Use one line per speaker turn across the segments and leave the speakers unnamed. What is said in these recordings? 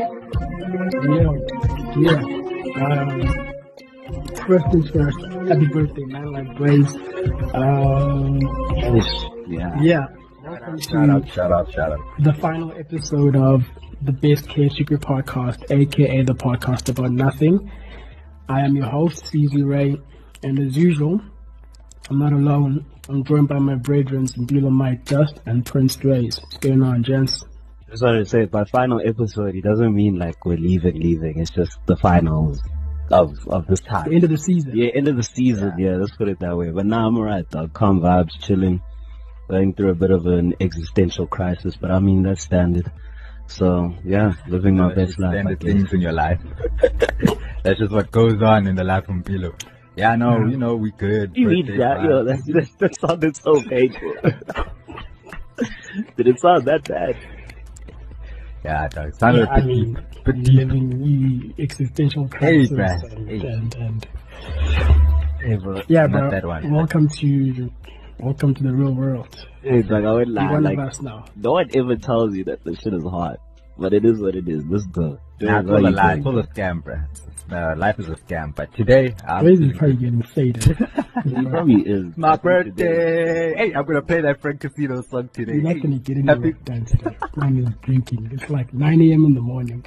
Yeah, yeah. Um, first things first, happy birthday, man, like Blaze. Um,
Yeah.
yeah. Welcome
Shout out, shout out, shout out.
the final episode of the Best Case Secret Podcast, aka the podcast about nothing. I am your host, CZ Ray, and as usual, I'm not alone. I'm joined by my brethren, Bula Mike Dust and Prince Drays. What's going on, gents?
Just wanted to say, by final episode, it doesn't mean like we're leaving, leaving. It's just the finals of of this
The
time.
end of the season.
Yeah, end of the season. Yeah, let's put it that way. But now I'm alright, dog. Calm vibes, chilling, going through a bit of an existential crisis. But I mean, that's standard. So yeah, living my best life.
Standard things in your life. That's just what goes on in the life of Mpilo. Yeah, no, you know, we good.
You read
Birthday
that, yo. That, that, that sounded so painful. Did it sound that bad?
Yeah, dog. It sounded
Yeah, I
a bit
mean,
deep.
Living the existential
Hey,
crisis
bruh.
and,
Hey.
and, and
Hey, bro.
yeah,
Not
bro.
that one.
Welcome to welcome to the real world.
Hey, like I would lie.
one
Like
of us now.
no one ever tells you that the shit is hard, but it is what it is. Let's go.
Nah, it's all a lie.
think?
It's all a scam, bro. Uh, life is a scam. But today, I'm
Blaze is
feeling
probably
good.
getting faded.
He probably is.
my birthday. Hey, I'm gonna play that Frank Casino song today.
You're not
Hey,
gonna get any
happy-
work done today. Man is drinking. It's like 9 a.m. in the morning.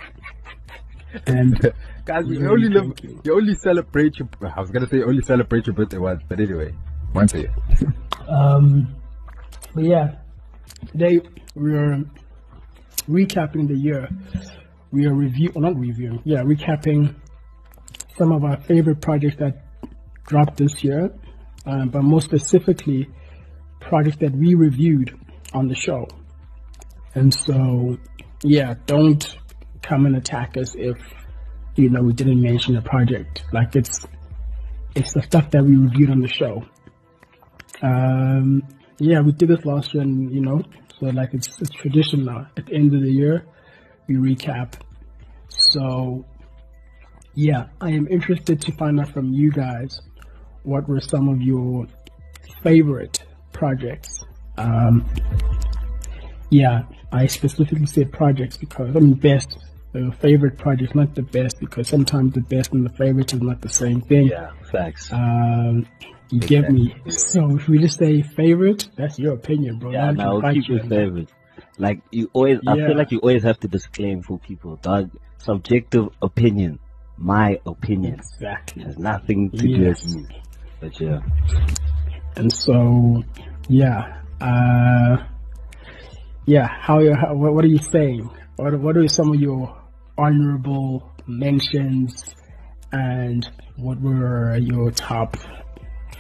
And
Guys, you only live,
drinking.
you only celebrate your, I was gonna say only celebrate your birthday once, but anyway, once a year.
um, but yeah, today we're recapping the year. We are review, well, not reviewing, yeah, recapping some of our favorite projects that dropped this year, um, but more specifically, projects that we reviewed on the show. And so, yeah, don't come and attack us if you know we didn't mention a project. Like it's it's the stuff that we reviewed on the show. Um, yeah, we did this last year, and you know, so like it's it's tradition now. At the end of the year, we recap. So, yeah, I am interested to find out from you guys what were some of your favorite projects. Um, yeah, I specifically said projects because I mean best. The favorite projects, not the best, because sometimes the best and the favorite is not the same thing.
Yeah, facts.
Um, you get me. So if we just say favorite, that's your opinion, bro.
yeah, we'll keep
you
it favorite. Like you always, I feel like you always have to disclaim for people, dog. Subjective opinion, my opinion,
Exactly.
has nothing to do with you. But yeah,
And so, yeah, uh, yeah. How, you- how what, what are you saying? What what are some of your honorable mentions, and what were your top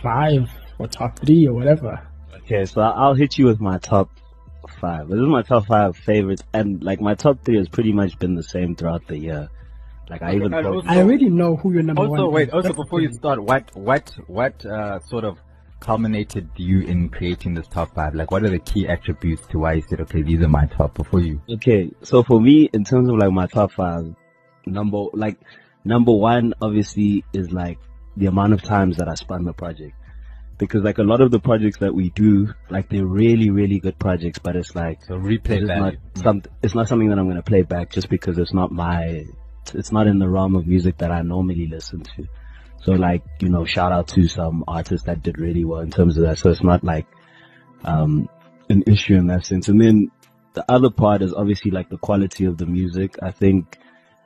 five or top three or whatever?
Okay, so I'll hit you with my top five. This is my top five favorites, and like my top three has pretty much been the same throughout the year. Like I even
and
broke-
also-
I already know who your number one.
Also, wait,
is.
also
That's the
before you start, what, what, what, uh, sort of culminated you in creating this top five? Like, what are the key attributes to why you said, okay, these are my top before you?
Okay, so for me, in terms of like my top five, number like number one obviously is like the amount of times that I spun the project. Because like a lot of the projects that we do, like they're really, really good projects, but it's like
So replay
it's not some, it's not something that I'm gonna play back just because it's not my, it's not in the realm of music that I normally listen to. So like, you know, shout out to some artists that did really well in terms of that. So it's not like, um, an issue in that sense. And then the other part is obviously like the quality of the music. I think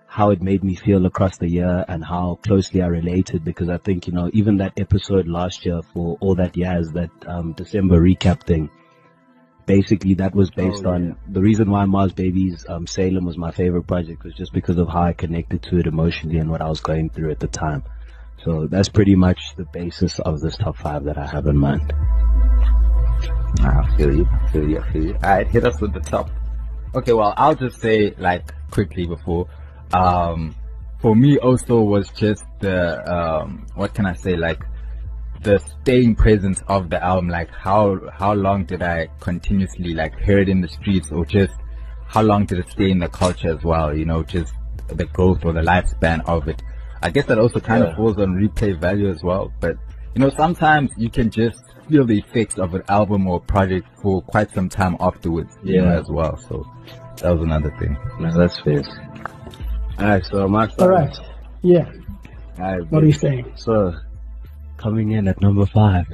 how it made me feel across the year and how closely I related because I think, you know, even that episode last year for all that years, that, um, December recap thing, basically that was based
Oh,
on the reason why Mars Babies, um, Salem was my favorite project was just because of how I connected to it emotionally and what I was going through at the time. So that's pretty much the basis of this top five that I have in mind.
I feel you, I feel you, I feel you. Alright, hit us with the top. Okay, well, I'll just say, like, quickly before, um, for me also was just the, um, what can I say, like, the staying presence of the album, like how, how long did I continuously, like, hear it in the streets or just how long did it stay in the culture as well, you know, just the growth or the lifespan of it. I guess that also kind
Yeah.
of falls on replay value as well, but you know, sometimes you can just feel the effects of an album or project for quite some time afterwards, you know,
Yeah.
as well. So that was another thing.
No, that's fair. Alright, so my
All right. Yeah.
Alright,
What are you saying?
So, coming in at number five.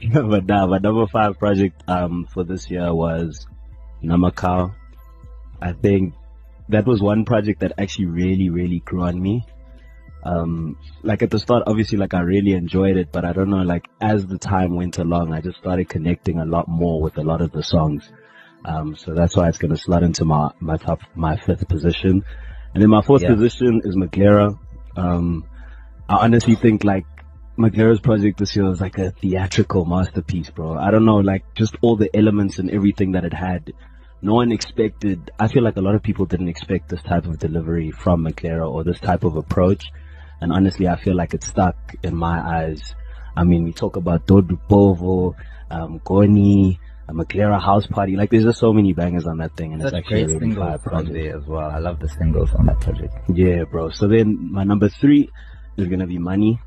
but nah, my number five project um for this year was Namakau. I think that was one project that actually really, really grew on me. Um, like at the start, obviously, like I really enjoyed it, but I don't know, like as the time went along, I just started connecting a lot more with a lot of the songs. Um, so that's why it's going to slot into my, my top, my fifth position. And then my fourth
Yeah.
position is McLaren. Um, I honestly think like McLaren's project this year was like a theatrical masterpiece, bro. I don't know, like just all the elements and everything that it had. No one expected, I feel like a lot of people didn't expect this type of delivery from McLaren or this type of approach. And honestly, I feel like it stuck in my eyes. I mean, we talk about Dodu Bovo, um, Goni, a McLaren house party. Like there's just so many bangers on that thing and
Such
it's actually a really fire project.
there as well. I love the singles on that project.
Yeah, bro. So then my number three is gonna be money.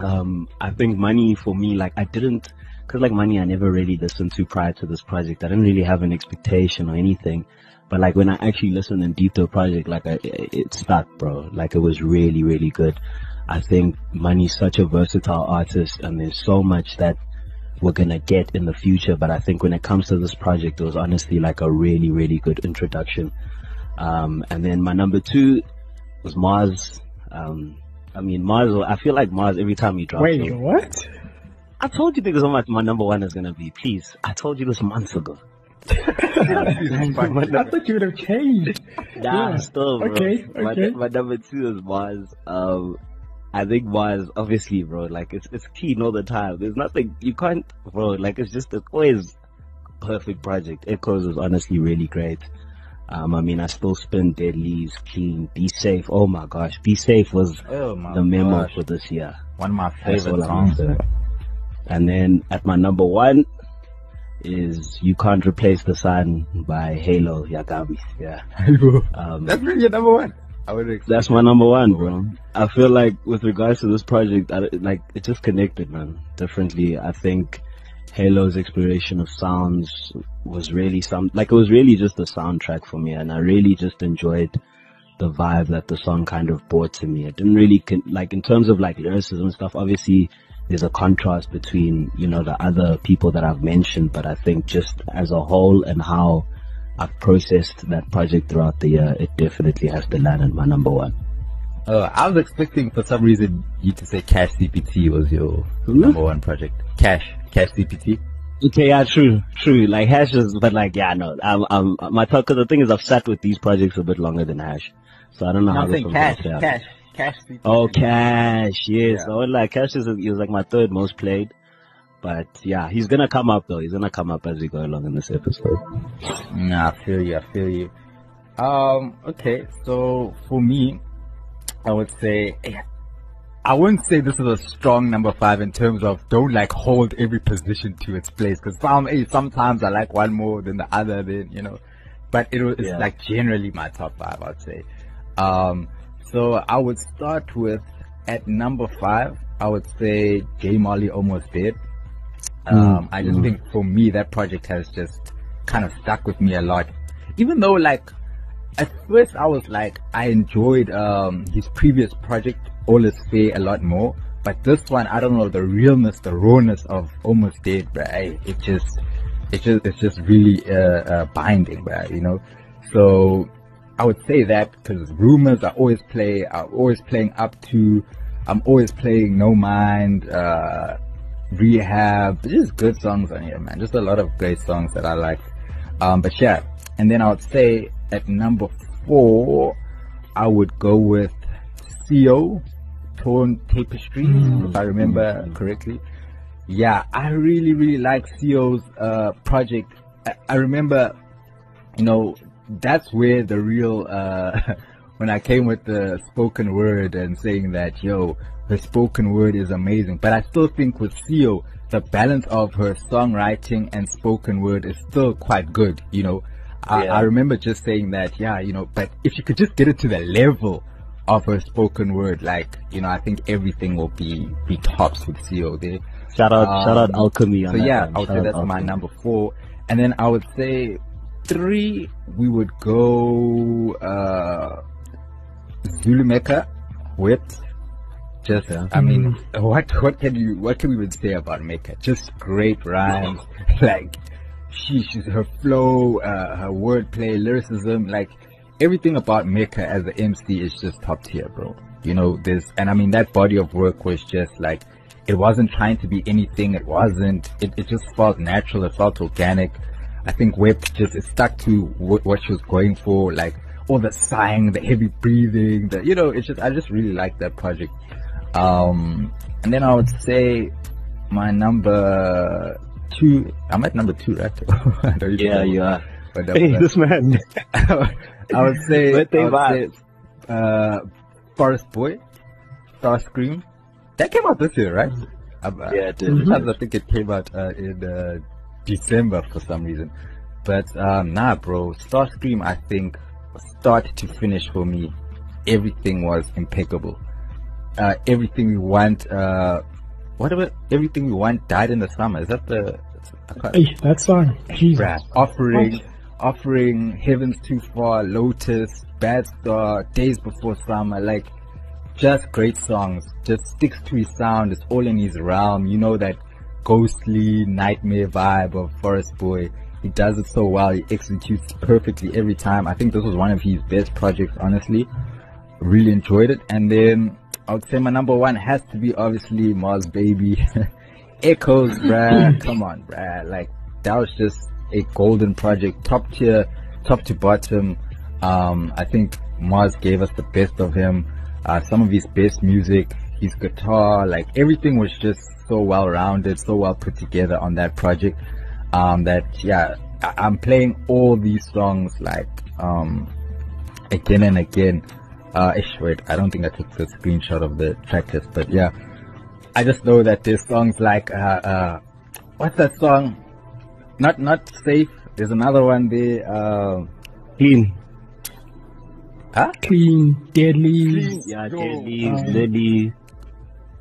Um, I think money for me, like I didn't, cause like money I never really listened to prior to this project. I didn't really have an expectation or anything. But like when I actually listened and deep to the project, like I, it stuck, bro. Like it was really, really good. I think Money's such a versatile artist and there's so much that we're gonna get in the future. But I think when it comes to this project, it was honestly like a really, really good introduction. Um, and then my number two was Mars. Um, I mean, Mars, I feel like Mars every time he drops.
Wait,
it-
what?
I told you niggas what my, my number one is gonna be. Please. I told you this months ago.
I thought you would have changed.
Nah,
Yeah.
still, bro.
Okay,
My,
okay.
my number two is Mars. Um, I think Mars, obviously, bro, like it's it's keen all the time. There's nothing you can't, bro. Like it's just it's always perfect project. Echoes is honestly really great. Um, I mean, I still spin Dead Leaves, Clean, Be Safe. Oh my gosh, Be Safe was
Oh
the memo
gosh.
for this year.
One of my favorite songs.
And then at my number one is You Can't Replace the Sun by Halo Yagami. Yeah. Um,
That's really your number one. I would
that's my number one, bro. I feel like with regards to this project, I, like it just connected, man, differently. I think Halo's exploration of sounds was really some, like it was really just a soundtrack for me, and I really just enjoyed the vibe that the song kind of brought to me. It didn't really, con- like in terms of like lyricism and stuff, obviously there's a contrast between, you know, the other people that I've mentioned, but I think just as a whole and how I've processed that project throughout the year, it definitely has to land at my number one.
Oh, I was expecting for some reason you to say Cash CPT was your number one project. Cash, Cash CPT.
Okay, yeah, true, true. Like Hash is, but like, yeah, no, I'm, I'm, my talk, cause the thing is I've sat with these projects a bit longer than Hash. So I don't know how this one's gonna play out.
Cash CPT.
Oh, Cash, yes.
Yeah.
So like Cash is, he was like my third most played. But yeah, he's gonna come up though. He's gonna come up as we go along in this episode.
Nah, I feel you, I feel you. Um, okay, so for me, I would say, I wouldn't say this is a strong number five in terms of don't like hold every position to its place, cause some, eh, sometimes I like one more than the other, then, you know, but it was, it's
Yeah.
like generally my top five, I'd say. Um, so I would start with, at number five, I would say J Molley Almost Dead. Um, I just
mm.
think for me that project has just kind of stuck with me a lot. Even though like at first I was like I enjoyed um his previous project All Is Fair a lot more, but this one I don't know the realness, the rawness of Almost Dead, but it just it's just it's just really uh, uh binding, bruh, you know. So I would say that because rumors I always play, are always playing up to. I'm always playing No Mind, uh, Rehab, just good songs on here, man. Just a lot of great songs that I like. Um, but yeah, and then I would say at number four, I would go with CO, Torn Tapestry, if I remember correctly. Yeah, I really, really like CO's, uh, project. I, I remember, you know, that's where the real, uh, when I came with the spoken word and saying that, yo, her spoken word is amazing. But I still think with Theo, the balance of her songwriting and spoken word is still quite good, you know. I,
Yeah.
I remember just saying that, yeah, you know, but if you could just get it to the level of a spoken word. Like, you know, I think everything will be, be tops with CO there.
Shout out, shout out
Um,
Alchemy. On
So yeah. I would
Shout
say that's my number four. And then I would say three, we would go, uh, Zulu Mecca with just,
Yeah.
I mean, what, what can you, what can we even say about Mecca? Just great rhymes, like, she, she's, her flow, uh, her wordplay, lyricism, like, everything about Mecca as an MC is just top tier, bro. You know, there's, and I mean, that body of work was just like, it wasn't trying to be anything. It wasn't, it, it just felt natural. It felt organic. I think Whip just it stuck to what, what she was going for, like all the sighing, the heavy breathing, the, you know, it's just, I just really like that project. Um, and then I would say my number two, I'm at number two, right? I
Yeah, you are.
But
Hey, this man.
I would say,
Birthday
I would say uh, Forest Boy, Starscream. That came out this year, right? Uh,
Yeah, it did.
Sometimes I think it came out uh, in uh, December for some reason. But um, nah, bro, Starscream. I think start to finish for me, everything was impeccable. Uh, everything we want. Uh, whatever. Everything we want died in the summer. Is that the?
Hey, that song, Jesus.
Offering, offering Heavens Too Far, Lotus, Bad Star, Days Before Summer, like, just great songs. Just sticks to his sound. It's all in his realm. You know that ghostly nightmare vibe of Forest Boy. He does it so well. He executes perfectly every time. I think this was one of his best projects, honestly. Really enjoyed it. And then I would say my number one has to be obviously Mars Baby. Echoes, bruh. Come on, bruh. Like, that was just a golden project. Top tier, top to bottom. Um, I think Mars gave us the best of him. Uh, some of his best music, his guitar, like everything was just so well rounded, so well put together on that project. Um, that, yeah, I- I'm playing all these songs like, um, again and again. Uh, ish, wait, I don't think I took the screenshot of the track list, but yeah. I just know that there's songs like, uh, uh, what's that song? Not, not safe. There's another one there, uh,
Clean.
huh?
Clean, deadly.
Clean, Yeah,
Yo,
Jelly,
um,
Lily.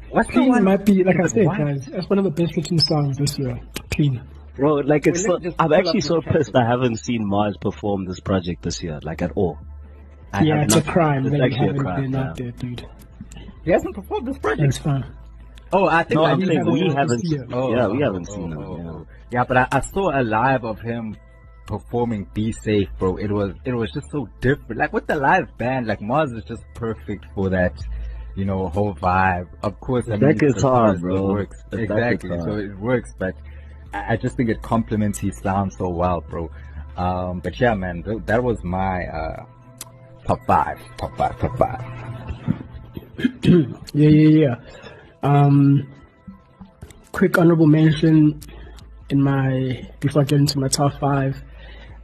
What's the
Clean
one?
might be, like I said,
What?
guys, that's one of the best written songs this year. Clean.
Bro, like it's
Wait,
so,
let me just
I'm actually
up
so pissed I haven't seen Mars perform this project this year, like at all. I
yeah, it's
not.
a crime
It's
that you
a
haven't
crime.
been
yeah.
out there, dude.
He hasn't performed this project.
That's fine.
Oh, I think
No,
I
I'm
did
saying
have
we
one
haven't.
this year.
yeah, we haven't
oh,
seen
oh,
them.
oh,
yeah.
oh. Yeah, but I, I saw a live of him performing "Be Safe," bro. It was it was just so different. Like with the live band, like Mars is just perfect for that, you know, whole vibe. Of course, I
That
mean, it's
guitar,
guitarist, it
bro.
works
That
exactly. So it works, but I, I just think it complements his sound so well, bro. Um, but yeah, man, th- that was my uh top five, top five, top five.
Yeah, yeah, yeah. Um, quick honorable mention in my before I get into my top five.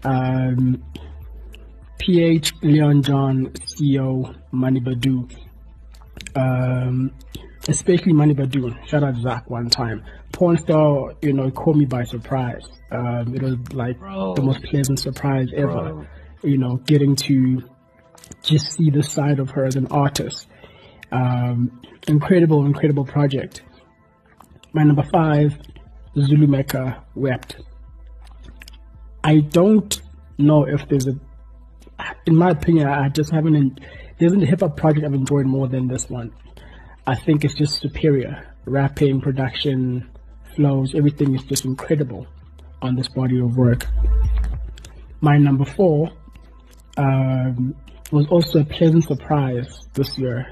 Um, PH Leon John CEO Money Badu. Um, especially Money Badu. Shout out Zach one time. Porn star, you know, caught me by surprise. Um, it was like
Bro.
the most pleasant surprise ever.
Bro.
You know, getting to just see the side of her as an artist. Um, incredible, incredible project. My number five, Zulu Wept. I don't know if there's a, in my opinion, I just haven't, there isn't a hip hop project I've enjoyed more than this one. I think it's just superior. Rapping, production, flows, everything is just incredible on this body of work. My number four um, was also a pleasant surprise this year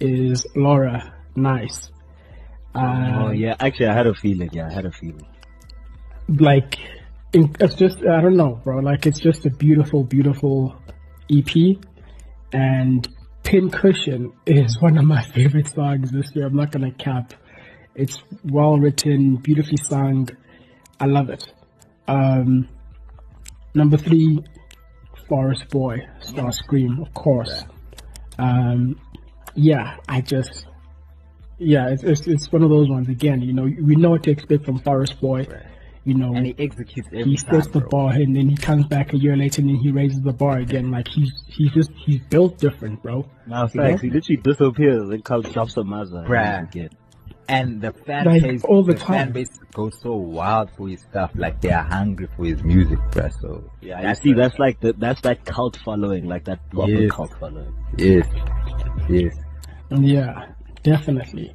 is Laura Nice. Uh,
Oh yeah, actually, I had a feeling. Yeah, I had a feeling.
like it's just I don't know, bro. Like it's just a beautiful, beautiful EP, and Pin Cushion is one of my favorite songs this year. I'm not gonna cap. It's well written, beautifully sung. I love it. Um, number three, Forest Boy, Star Scream, of course. Um, yeah, I just, yeah, it's, it's it's one of those ones again. You know, we know what to expect from Forest Boy. you know,
And he executes every
he
time,
sets the
bro.
bar and then he comes back a year later and then he raises the bar again. Like he's he's just he's built different, bro.
Now, facts. He literally disappears and comes drops a Mazda.
Bruh.
Again.
And the fan
Like,
base,
all the
fan
time.
base goes so wild for his stuff. Like they are hungry for his music, bruh. So
Yeah, you see, that's like the, that's that cult following, like that proper
Yes.
cult following.
yes, yes.
Yeah, definitely.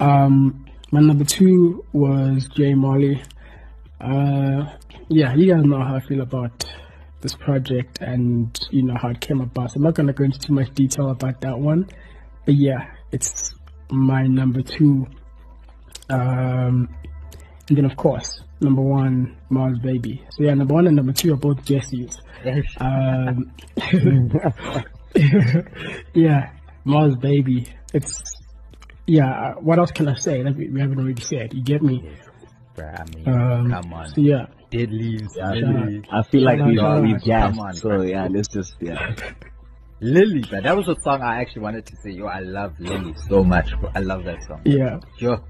Um, my number two was J Molley. Uh, yeah, you guys know how I feel about this project and you know how it came about. So I'm not gonna go into too much detail about that one, but yeah, it's my number two. Um, and then of course number one, Mars Baby. So yeah, number one and number two are both Jesse's. Um, yeah, Mars Baby. It's yeah. What else can I say that we, we haven't already said? You get me?
bruh, I mean,
Um,
come on.
So yeah,
Dead leaves,
Yeah,
Lily.
I feel like
Shout
we've,
shout
we've
out.
on,
so
bruh.
yeah, let's just, yeah.
Lily, but that was a song I actually wanted to say. Yo, I love Lily so much. Bro. I love that song.
yeah.
Sure.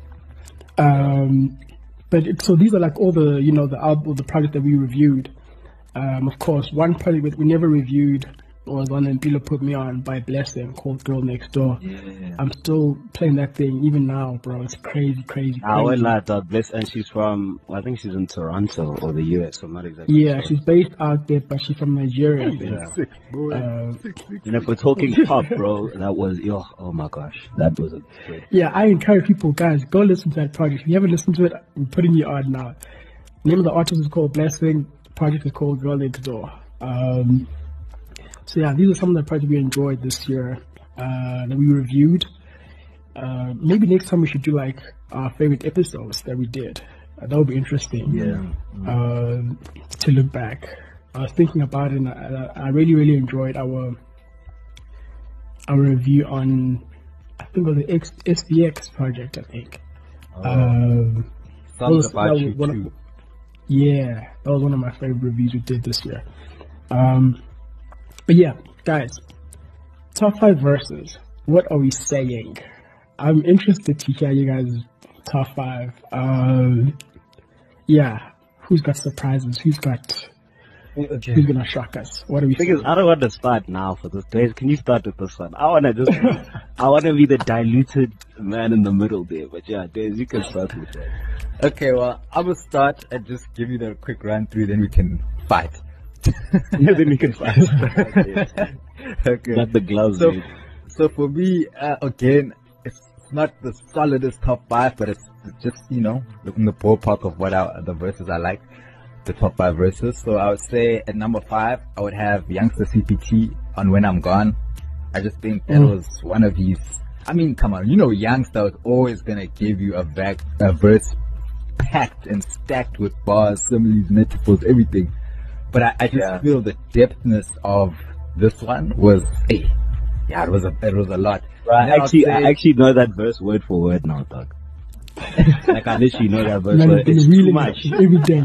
Um, but it, so these are like all the you know the album, the project that we reviewed. Um, of course, one project that we never reviewed was one that Bilo put me on by Blessing called Girl Next Door. I'm still playing that thing even now, bro. It's crazy, crazy,
I went
crazy.
like that, bless, and she's from, I think she's in Toronto or the US, I'm not exactly
Yeah,
sure.
she's based out there, but she's from Nigeria. I think.
Yeah.
Uh,
And if we're talking pop, bro, that was, yo, oh my gosh, that was a great.
yeah, I encourage people, guys, go listen to that project. If you haven't listened to it, I'm putting you on now. name of the artist is called Blessing. Project is called Girl Next Door. Um, so yeah, these are some of the projects we enjoyed this year uh, that we reviewed. Uh, maybe next time we should do like our favorite episodes that we did. Uh, that would be interesting.
Yeah.
Um, to look back, I was thinking about it, and I, I really, really enjoyed our our review on I think it was the X, SVX project. I think. Um,
Songs
was-
about
that
you
was one of- yeah, that was one of my favorite reviews we did this year. Um, but yeah, guys, top five verses. What are we saying? I'm interested to hear you guys' top five. Um, yeah, who's got surprises? Who's got? Who's gonna shock us? What are we
Thing is,
saying?
I don't want to start now for this. Days, can you start with this one? I want to just, I want to be the diluted man in the middle there. But yeah, Days, you can start with that.
Okay, well, I will start and just give you the quick run through, then we can fight.
Yeah, then you can fight.
okay.
Got the gloves,
So,
dude.
so for me, uh, again, it's not the solidest top five, but it's just you know in the ballpark of what I, the verses I like, the top five verses. So I would say at number five, I would have Youngsta CPT on When I'm Gone. I just think that
Mm.
was one of his. I mean, come on, you know, Youngster was always gonna give you a, vac, a verse packed and stacked with bars, similes, metaphors, everything. But I, I just
Yeah.
feel the depthness of this one was, hey, yeah, it was a, it was a lot.
Bro,
And
I actually,
say-
I actually know that verse word for word now, dog. like I literally know that verse
Man,
word.
been
It's too much.
every day.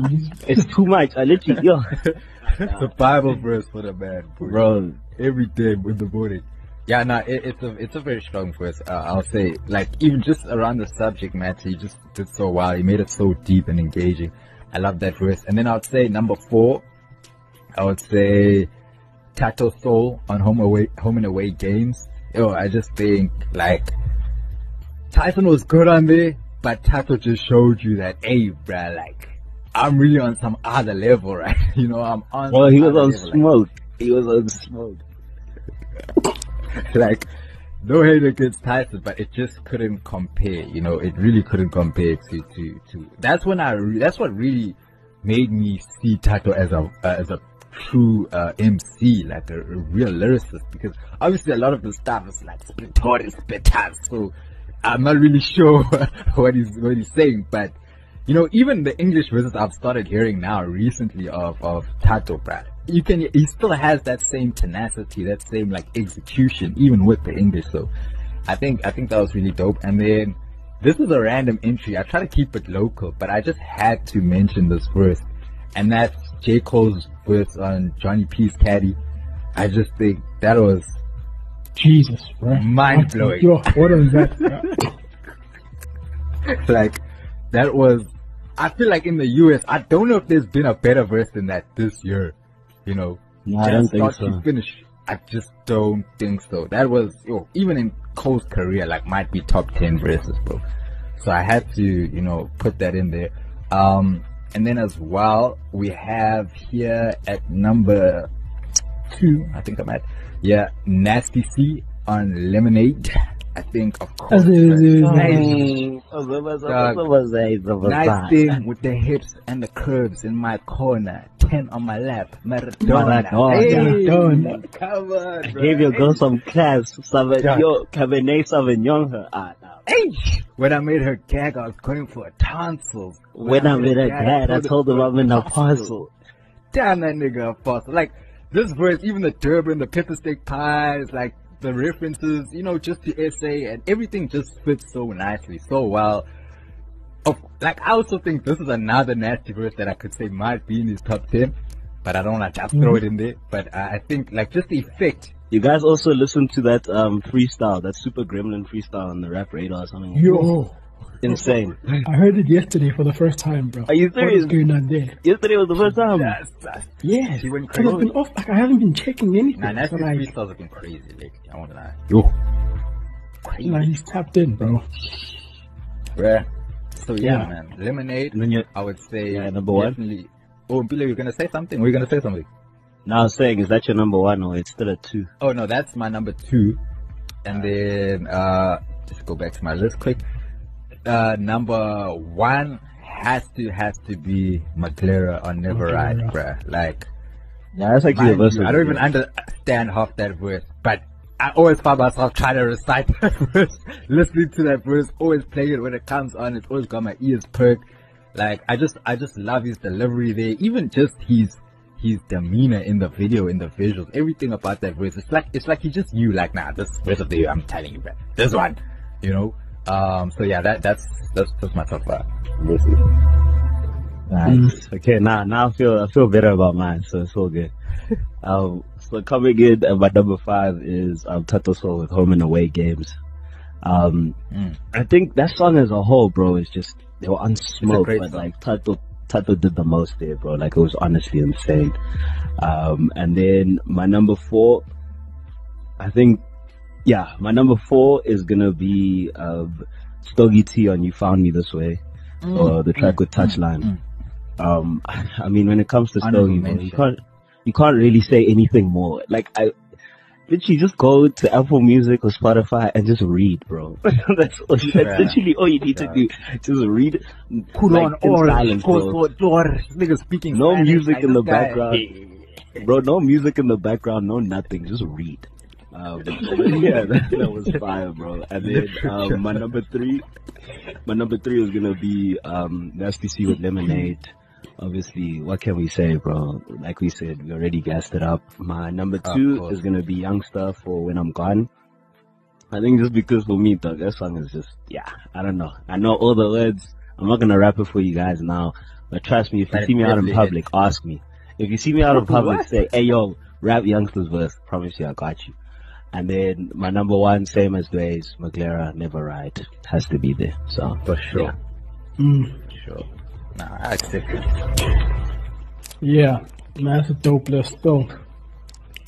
It's too much. I literally, yo,
the Bible verse for the man, bro.
bro.
Every day in the morning. Yeah, no, it, it's a it's a very strong verse. Uh, I'll say, like even just around the subject matter, he just did so well. He made it so deep and engaging. I love that verse. And then I would say number four, I would say Thato Saul on home away home and away games. Yo, I just think like Tyson was good on there, but Thato just showed you that, hey, bruh, like I'm really on some other level, right? You know, I'm on.
Well, he was on
level, like-
smoke. He was on smoke.
like no hate against Tyson, but it just couldn't compare. You know, it really couldn't compare to to to. That's when I. Re- that's what really made me see Tato as a uh, as a true uh, MC, like a, a real lyricist. Because obviously a lot of the stuff is like splitori spitters, so I'm not really sure what he's what he's saying, but. You know, even the English verses I've started hearing now recently of, of Thato, Brad. You can, he still has that same tenacity, that same like execution, even with the English. So I think, I think that was really dope. And then this is a random entry. I try to keep it local, but I just had to mention this verse. And that's J. Cole's verse on Johnny P's Caddy. I just think that was
Jesus, bro.
Mind-blowing.
Yo, was that?
like that was I feel like in the US, I don't know if there's been a better verse than that this year. You know,
No, I don't
just
think
start
so.
finish. I just don't think so. That was yo, even in Cole's career, like might be top ten verses, bro. So I had to, you know, put that in there. Um, and then as well, we have here at number two, I think I'm at, yeah, Nasty C on Lemonade. I think, of course.
As it is,
Nice. Nice thing with the hips and the curves in my corner. Ten on my lap. Maradona.
Maradona.
Hey, Come on, bro.
Gave your girl some class. Sabe,
Yeah.
yo, Cabernet Sauvignon her. Ah, nah.
Hey, when I made her gag, I was going for a tonsils.
When I made her
gag,
I told him I'm in a parcel.
Damn that nigga a parcel. Like this verse, even the turban, the pepper steak pies, like the references, you know, just the essay and everything just fits so nicely, so well. Oh, like I also think this is another nasty verse that I could say might be in his top ten, but I don't want to just throw it in there. But uh, I think like just the effect.
You guys also listen to that um freestyle, that Super Gremlin freestyle on the Rap Radar or something.
Yo,
Insane.
I heard it yesterday for the first time, bro.
Are you serious?
What is
serious?
going on there?
Yesterday was the first time.
Yes, Yeah,
She went
crazy. I've been off. Like I haven't been checking anything.
Nah,
so
nasty
like,
freestyles have been crazy lately. I won't lie.
Yo.
like he's tapped in, bro.
Bruh. So yeah,
Yeah.
man. Lemonade.
And then you,
I would say
Yeah, number one.
definitely. Oh, Billy, you're gonna say something? Were you gonna say something?
Now I was saying, is that your number one or it's still a two?
Oh no, that's my number two. And then uh just go back to my list quick. Uh number one has to has to be McLaren on Never Ride, bruh. Like
Yeah, that's actually a verse.
I don't even understand half that verse, but I always find myself trying to recite that verse, listening to that verse, always playing it when it comes on. It's always got my ears perked. Like I just, I just love his delivery there. Even just his, his demeanor in the video, in the visuals, everything about that verse. It's like, it's like he just knew, like, nah, this verse of the year, I'm telling you, man, this one, you know. Um, so yeah, that, that's, that's, that's my top five. verses.
Nice. Okay, now now I feel I feel better about mine, so it's all good. um, so coming in at my number five is um, Thato Saul with Home and Away Games. Um,
Mm.
I think that song as a whole, bro, is just they were unsmoked, but
song.
like Tato Thato did the most there, bro. Like it was honestly insane. Um, and then my number four, I think, yeah, my number four is gonna be um, Stogie T on "You Found Me This Way," or the track with Touchline. Um, I mean, when it comes to Stogie, bro, you can't you can't really say anything more. Like I. Literally just go to Apple Music or Spotify and just read, bro. that's, all, that's
Yeah.
literally all you need to do. Just read. Put like, in silence, bro.
Nigga speaking
No
Spanish,
music in the
guy.
background. Bro, no music in the background, no nothing, just read. Um, yeah, that, that was fire, bro. And then um, my number three, my number three is gonna be um, Nasty C with Lemonade. Obviously, what can we say, bro? Like we said, we already gassed it up. My number
Of
two is gonna be Youngsta for When I'm Gone. I think just because for me, dog, that song is just, yeah, I don't know. I know all the words. I'm not gonna rap it for you guys now, but trust me, if you
it
see me out in public, ask me. If you see me out in public,
What?
say, hey yo, rap Youngsta's verse. Promise you, I got you. And then my number one, same as Dwayne's, McLaren, Never Ride, has to be there. So,
For sure.
Yeah.
Mm,
Sure. Nah, I accept it.
yeah, that's a dope list though.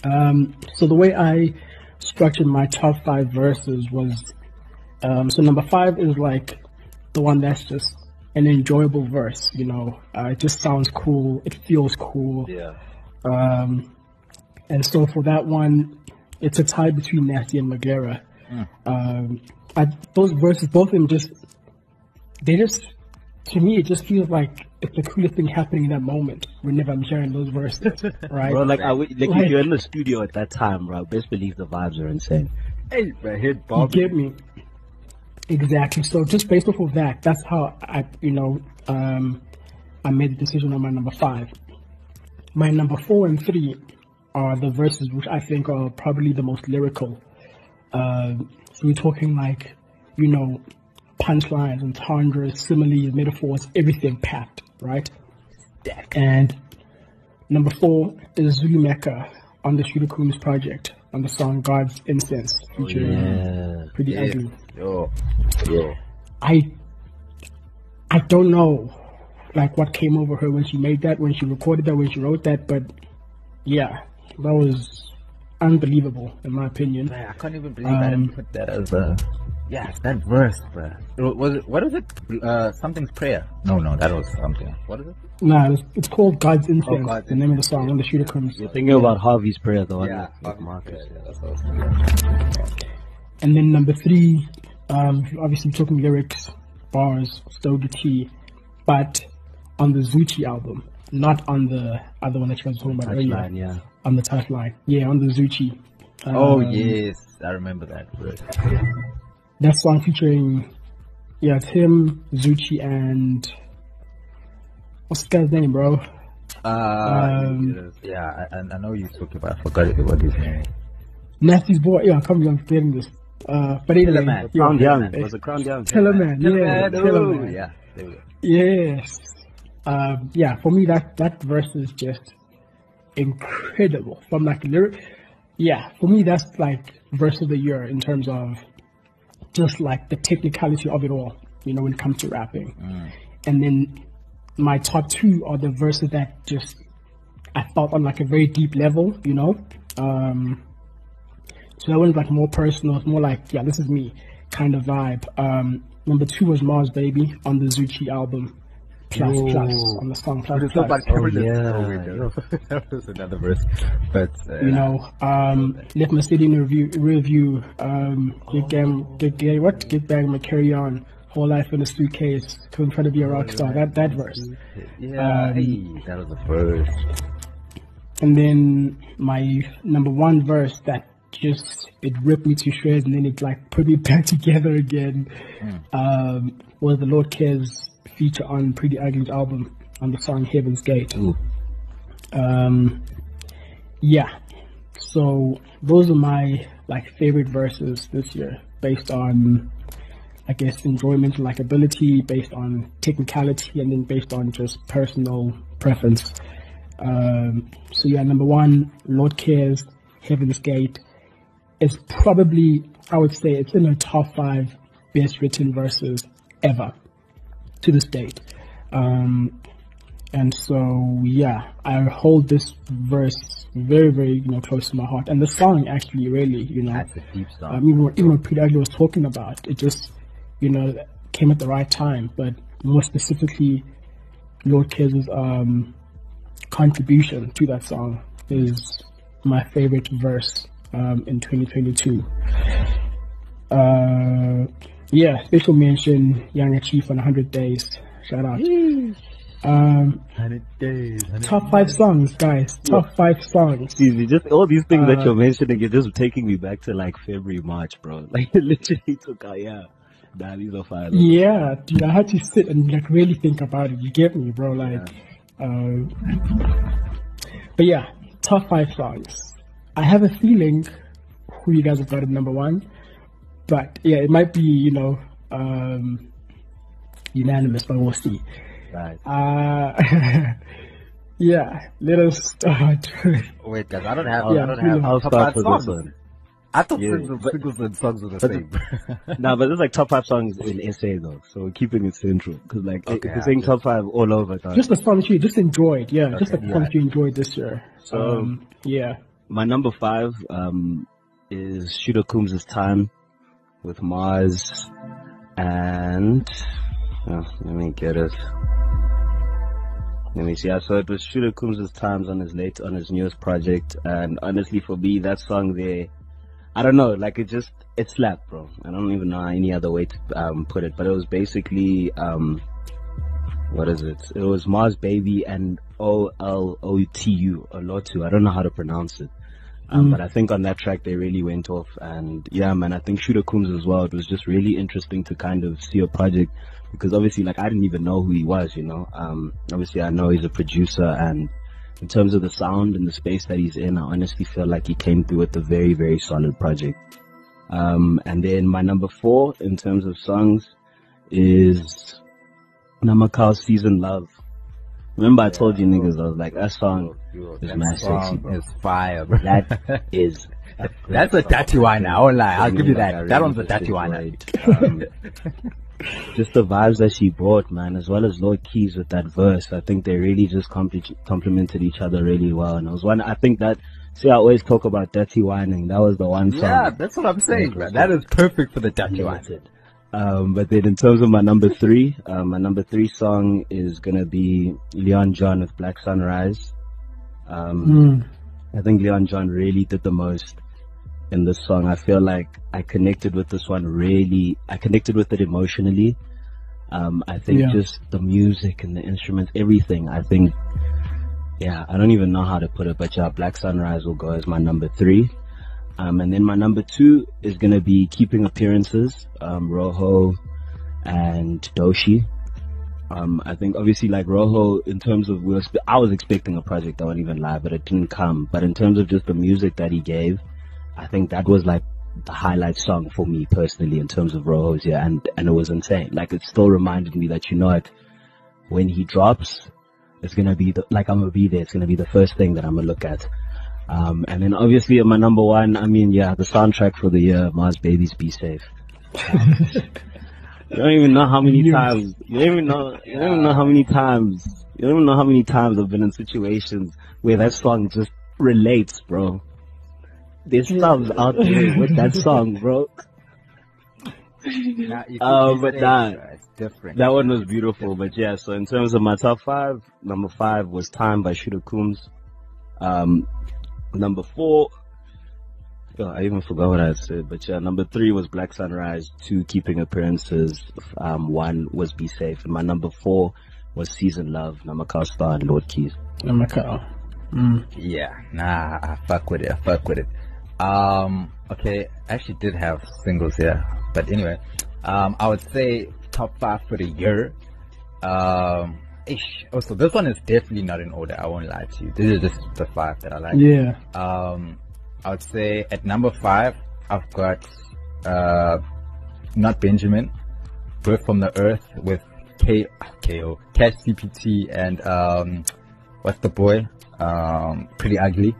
Um, so the way I structured my top five verses was, um, so number five is like the one that's just an enjoyable verse. You know, uh, it just sounds cool. It feels cool.
Yeah.
Um, and so for that one, it's a tie between Nasty and Magera. Um, I, those verses, both of them just, they just, to me, it just feels like it's the coolest thing happening in that moment whenever I'm sharing those verses, right?
Bro, like, I, w- like
Like-
if you're in the studio at that time, bro, best believe the vibes are insane.
Hey, but hit
You get me? Exactly. So just based off of that, that's how I, you know, um, I made the decision on my number five. My number four and three are the verses which I think are probably the most lyrical. Um so we're talking like, you know, punchlines, and entendres, similes, metaphors, everything packed, right? And number four is Zulu Mecca on the Shooter Coombs project on the song God's Incense featuring
Yeah.
Pretty
Yeah.
Ugly.
Yo. Yo.
I I don't know like what came over her when she made that, when she recorded that, when she wrote that. But yeah, that was unbelievable in my opinion.
Man, I can't even believe I didn't
Um,
put that as a. Yes, that verse, bro. Was it? What is it? Uh, something's prayer. No, no, that was something. What is it?
Nah, it's, it's called God's Incense.
God's
the name of the song when the Shooter comes.
You're thinking about Harvey's prayer, the one
Yeah,
with Marcus.
Yeah, that's what I was thinking.
And then number three, um, obviously talking lyrics, bars, Stogie T, but on the Zuchi album, not on the other one that you guys were talking about earlier.
Touchline, yeah.
On the touchline, yeah, on the Zuchi.
Oh
Um,
yes, I remember that verse.
That song featuring, yeah, it's him, Zuchi, and what's this guy's name, bro?
Uh,
Um,
yeah, I, I know you spoke about. I forgot it, what his name.
Nasty's boy. Yeah, I can't believe I'm forgetting this. Uh, but anyway,
Tellaman.
yeah,
Crown Young. Was it Crown Young?
Tellaman, yeah, Tellaman,
Tellaman. yeah, there we go.
Yes. Um, yeah, for me that that verse is just incredible. From like lyric, yeah, for me that's like verse of the year in terms of just like the technicality of it all. You know, when it comes to rapping, and then my top two are the verses that just I felt on like a very deep level. You know, um, so that one's like more personal. It's more like, yeah, this is me kind of vibe. Um, number two was Mars Baby on the Zuchi album. Plus,
Yo.
plus on the song plus,
It's so
plus.
much evidence.
yeah.
Oh, wait, no. that was another verse. But uh,
You know, um, let my city in review, review, um, get gang, get gay, what? Get bang, my carry on, whole life in a suitcase, couldn't try to be a rock star. That, that verse.
yeah,
um,
hey, that was the verse.
And then my number one verse that just it ripped me to shreds and then it like put me back together again um, was the Lord Cares feature on Priddy Ugly's album on the song Heaven's Gate. Um, yeah, so those are my like favorite verses this year based on I guess enjoyment and likability, based on technicality, and then based on just personal preference. Um, so yeah, number one, Lord Cares, Heaven's Gate is probably, I would say, it's in the top five best written verses ever to this date. Um, and so yeah, I hold this verse very, very, you know, close to my heart. And the song actually really, you know,
That's a deep song.
um, even, what- even what Peter was talking about, it just, you know, came at the right time. But more specifically, Lord Cares' um, contribution to that song is my favorite verse um, in 2022. Uh, yeah, special mention, Young Chief on 100 Days. Shout out. Um,
100 days.
top five songs, guys. Top five songs.
Excuse me, just all these things that
Uh,
you're mentioning, you're just taking me back to like February, March, bro. Like it literally took out, yeah. Nah, these are fire.
Yeah, dude, I had to sit and like really think about it. You get me, bro? Like, uh, but yeah, top five songs. I have a feeling who you guys have got at number one, but yeah, it might be you know um, unanimous, but we'll see.
Right.
Uh, yeah, let us start.
Wait, guys, I don't have.
Yeah,
I don't have.
I'll
top
start
five
with
songs.
this one.
I thought
Yeah,
singles, and songs were the
but
same.
Nah, but there's like top five songs in SA though, so we're keeping it central. Cause like,
Okay,
if you're saying
yeah.
top five all over, dog.
just the songs you just enjoyed, yeah, just the
Okay,
songs
yeah.
you enjoyed this year.
So-
um, yeah,
my number five um, is Shooter Coombs' Time with Mars and oh, let me get it. Let me see. So it was Shooter Coombs' Times on his late on his newest project, and honestly, for me, that song there, I don't know, like it just it slapped, bro. I don't even know any other way to um, put it, but it was basically um, what is it? It was Mars Baby and O L O T U, Olotu. I don't know how to pronounce it. Um, but I think on that track they really went off and yeah man, I think Shooter Coombs as well. It was just really interesting to kind of see a project because obviously like I didn't even know who he was, you know. Um, obviously I know he's a producer and in terms of the sound and the space that he's in, I honestly feel like he came through with a very, very solid project. Um, and then my number four in terms of songs is Namakal Season Love. Remember I told you niggas, I was like, that song is mad sexy, bro.
is fire, bro.
That is.
That's a one. I won't lie. I'll give you that. That one's a one.
um, just the vibes that she brought, man, as well as Lord Keys with that verse. I think they really just compl- complemented each other really well. And it was one, I think that, see, I always talk about dirty whining. That was the one song.
Yeah, that's what I'm saying, man. That is perfect for the dirty wine.
Um, but then in terms of my number three, um, my number three song is gonna be Leon John with Black Sunrise. Um,
Mm.
I think Leon John really did the most in this song. I feel like I connected with this one really, I connected with it emotionally. Um, I think
Yeah.
just the music and the instruments, everything. I think, yeah, I don't even know how to put it, but yeah, Black Sunrise will go as my number three. Um, and then my number two is gonna be Keeping Appearances, um, Rojo and Doshi. Um, I think obviously like Rojo, in terms of, we I was expecting a project that would even lie, but it didn't come. But in terms of just the music that he gave, I think that was like the highlight song for me personally in terms of Rojo's, yeah, and, and it was insane. Like it still reminded me that, you know it, when he drops, it's gonna be the, like I'm gonna be there, it's gonna be the first thing that I'm gonna look at. Um, and then obviously my number one, I mean, yeah, the soundtrack for the year, Mars Babies Be Safe. you don't even know how many times, you don't even know, you don't even know how many times, you don't even know how many times I've been in situations where that song just relates, bro. There's subs out there with that song, bro.
Nah, you
Uh, but
saying,
nah.
bro, It's different.
That one was beautiful, but yeah, so in terms of my top five, number five was Time by Shooter Coombs. Um, number four, oh, I even forgot what I said, but yeah, number three was Black Sunrise, two Keeping Appearances, um, one was Be Safe, and my number four was Season Love, Namakau Star and Lord
Kez. My Mm.
Yeah, nah, I fuck with it. I fuck with it. Um, okay, I actually did have singles here, but anyway, um, I would say top five for the year. Um, ish. Also, this one is definitely not in order. I won't lie to you. This is just the five that I like.
Yeah.
Um, I would say at number five, I've got uh, not Benjamin, Birth from the Earth with K KO Kash CPT and um, what's the boy? Um, Priddy Ugly,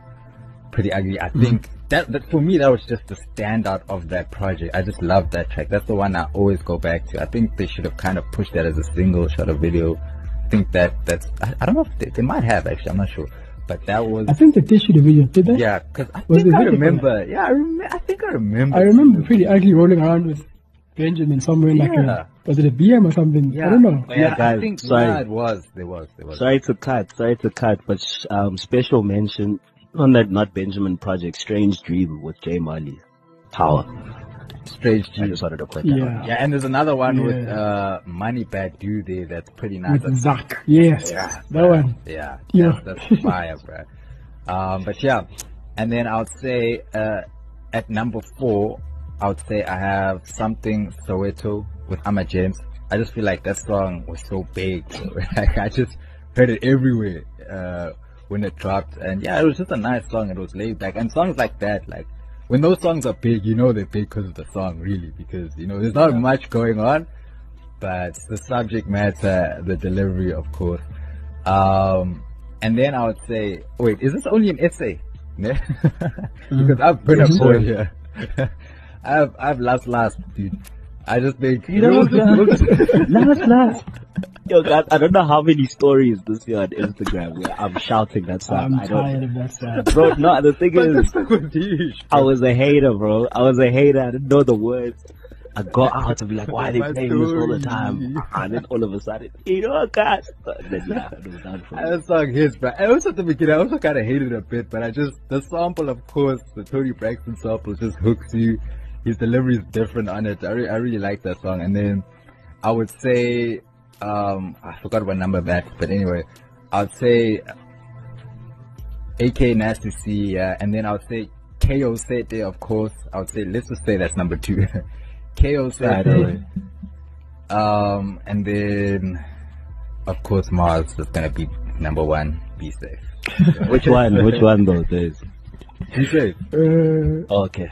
Priddy Ugly. I think that, that for me that was just the standout of that project. I just love that track. That's the one I always go back to. I think they should have kind of pushed that as a single shot of video. I think that that's I, I don't know if they, they might have actually. I'm not sure, but that was
I think they did shoot a video, did they?
yeah, because I
Was
think
it
I
video for
remember. Yeah, I, rem- I think I remember.
I remember Priddy Ugly rolling around with Benjamin somewhere in like
Yeah.
a was it a BM or something?
Yeah,
I don't know.
Yeah,
Yeah,
I think
sorry.
yeah, it was. There was. There was.
Sorry to cut, sorry to cut, but sh- um, special mention on that Not Benjamin project, Strange Dream with J Molley. Power.
Strange
I
G.
just wanted to put that on.
Yeah.
Yeah, and there's another one with
Yeah.
uh Money Badoo there that's pretty nice.
With Zach. Yes.
Yeah,
That
bruh.
one.
Yeah,
Yeah.
That's, that's fire, bro. Um, but yeah, and then I would say uh, at number four, I would say I have something Soweto with Amma James. I just feel like that song was so big. like I just heard it everywhere uh, when it dropped, and yeah, it was just a nice song. It was laid back, and songs like that, like when those songs are big, you know they're big because of the song, really, because you know there's not much going on, but the subject matter, the delivery, of course. Um, and then I would say, wait, is this only an essay? Because I've been a boy here. I've I've last last dude. I just think you make
Last, last, last. Yo, guys, I don't know how many stories this year on Instagram where I'm shouting that song.
I'm
I don't,
tired of that sound.
bro. No, the thing is,
this song was huge.
I was a hater, bro. I was a hater. I didn't know the words. I got out to be like, why are they
My
playing this all the time? And then all of a sudden, you know, guys. And then yeah, it was done for.
That song hits, but I was at the beginning, I also kind of hated it a bit, but I just, the sample, of course, the Toni Braxton sample just hooks you. His delivery is different on it. I, re- I really like that song. And then I would say, um, I forgot what number that, but anyway, I would say AK Nasty C, uh, and then I would say KO Sete, of course. I would say, let's just say that's number two. KO Sete. Um, and then, of course, Mars is gonna be number one. Be safe.
Which one? Which one though? There's,
Be safe.
Uh,
okay.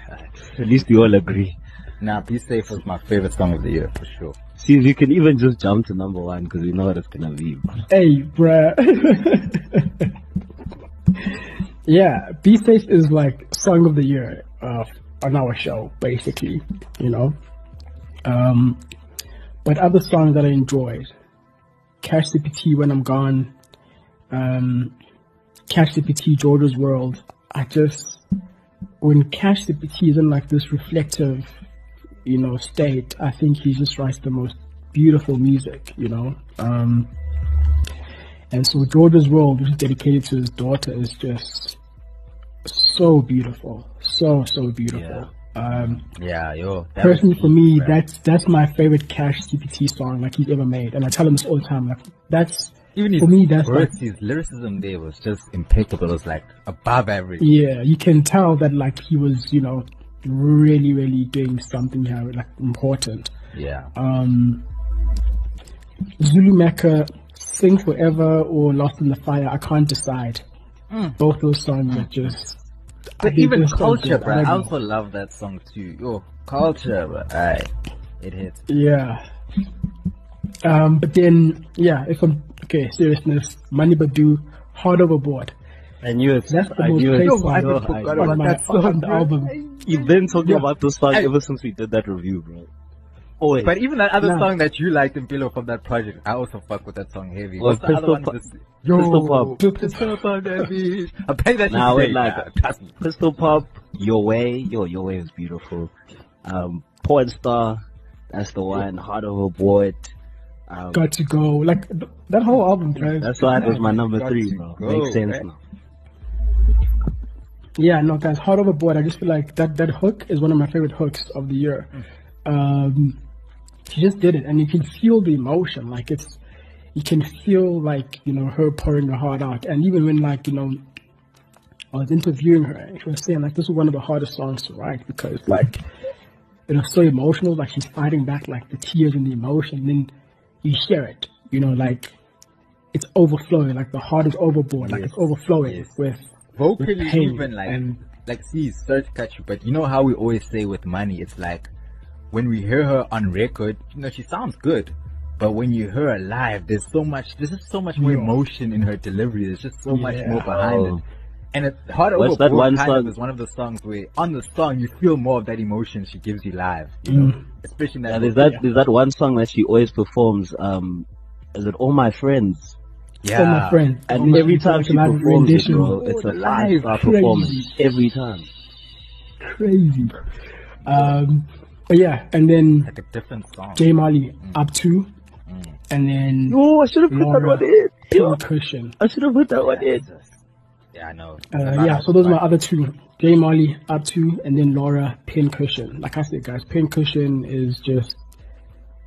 At least we all agree.
Nah, Be safe was my favorite song of the year for sure.
See, you can even just jump to number one because we know what it's gonna be.
hey, bruh. yeah, Be Safe is like song of the year uh, on our show, basically. You know, um, but other songs that I enjoyed, Kash CPT When I'm Gone, um, Kash CPT George's World. I just when Kash CPT is in like this reflective, you know, state, I think he just writes the most beautiful music, you know. Um, and so George's World, which is dedicated to his daughter, is just so beautiful, so so beautiful. Um,
Yeah, yo.
personally, for me,
man.
that's that's my favorite Kash CPT song like he's ever made, and I tell him this all the time. Like that's
even his
for me, that's
words, his lyricism there was just impeccable. It was like above average.
yeah, you can tell that like he was, you know, really really doing something here like important.
Yeah.
Um, Zulu Mecca, Sing Forever or Lost in the Fire. I can't decide. Both those songs are just.
But even culture, bro.
I
I also love that song too. Yo, culture, bro. Aye, it hits.
Yeah. Um, but then, yeah, if I'm, okay, seriousness, Money Badoo, Heart Overboard.
I knew it.
That's the
I
most
knew it.
played song
I
Yo,
forgot
I-
about
on, my,
that song,
the album.
You've been talking
Yeah.
about this song
I-
ever since we did that review, bro. Always.
But even that other
Nah.
song that you liked in Pillow from that project, I also fuck with that song heavy.
Well,
What's the other one?
Pop-
This-
Yo,
Pistol Pop.
Pistol Pop, that bitch. I play that shit
Now
today,
like
nah, trust me.
Pistol Pop, Your Way, yo, Your Way is beautiful. Um, Porn Star, that's the one. Heart Overboard. Um,
Got to go. Like, th- that whole album, guys.
that's why it was my number
Got
three, bro.
go,
Makes sense
eh?
now.
Yeah, no, guys, Heart Overboard. I just feel like that that hook is one of my favorite hooks of the year. Um, she just did it, and you can feel the emotion. Like it's, you can feel like you know her pouring her heart out, and even when like you know, I was interviewing her, and she was saying like this was one of the hardest songs to write because like it was so emotional. Like she's fighting back like the tears and the emotion, and then you share it. You know, like it's overflowing. Like the heart is overboard. Like it's overflowing
Yes.
with
vocally
with pain
even like
and-
like see sorry to cut you but you know how we always say with money it's like when we hear her on record you know she sounds good but when you hear her live there's so much there's just so much more
Yeah.
emotion in her delivery there's just so much more behind
Oh.
it and it's hard
What's
over
that one
kind
song-
of is one of the songs where on the song you feel more of that emotion she gives you live you know
Mm.
especially in that
Yeah, there's
hook.
that, there's that one song that she always performs, um, is it All My Friends?
yeah
for my friend.
And every time she
live
performs it,
rendition,
bro, it's a five
live,
star
crazy.
performance every time.
crazy. Um, but yeah, and then
like a different song
J Molley up two, and then
Oh, I should have put that one in. Yo,
Cushion.
I should have put that one in.
Yeah I know
Uh, yeah, so those are my other two. J Molley up two, and then Laura Pincushion. Like I said, guys, Pincushion is just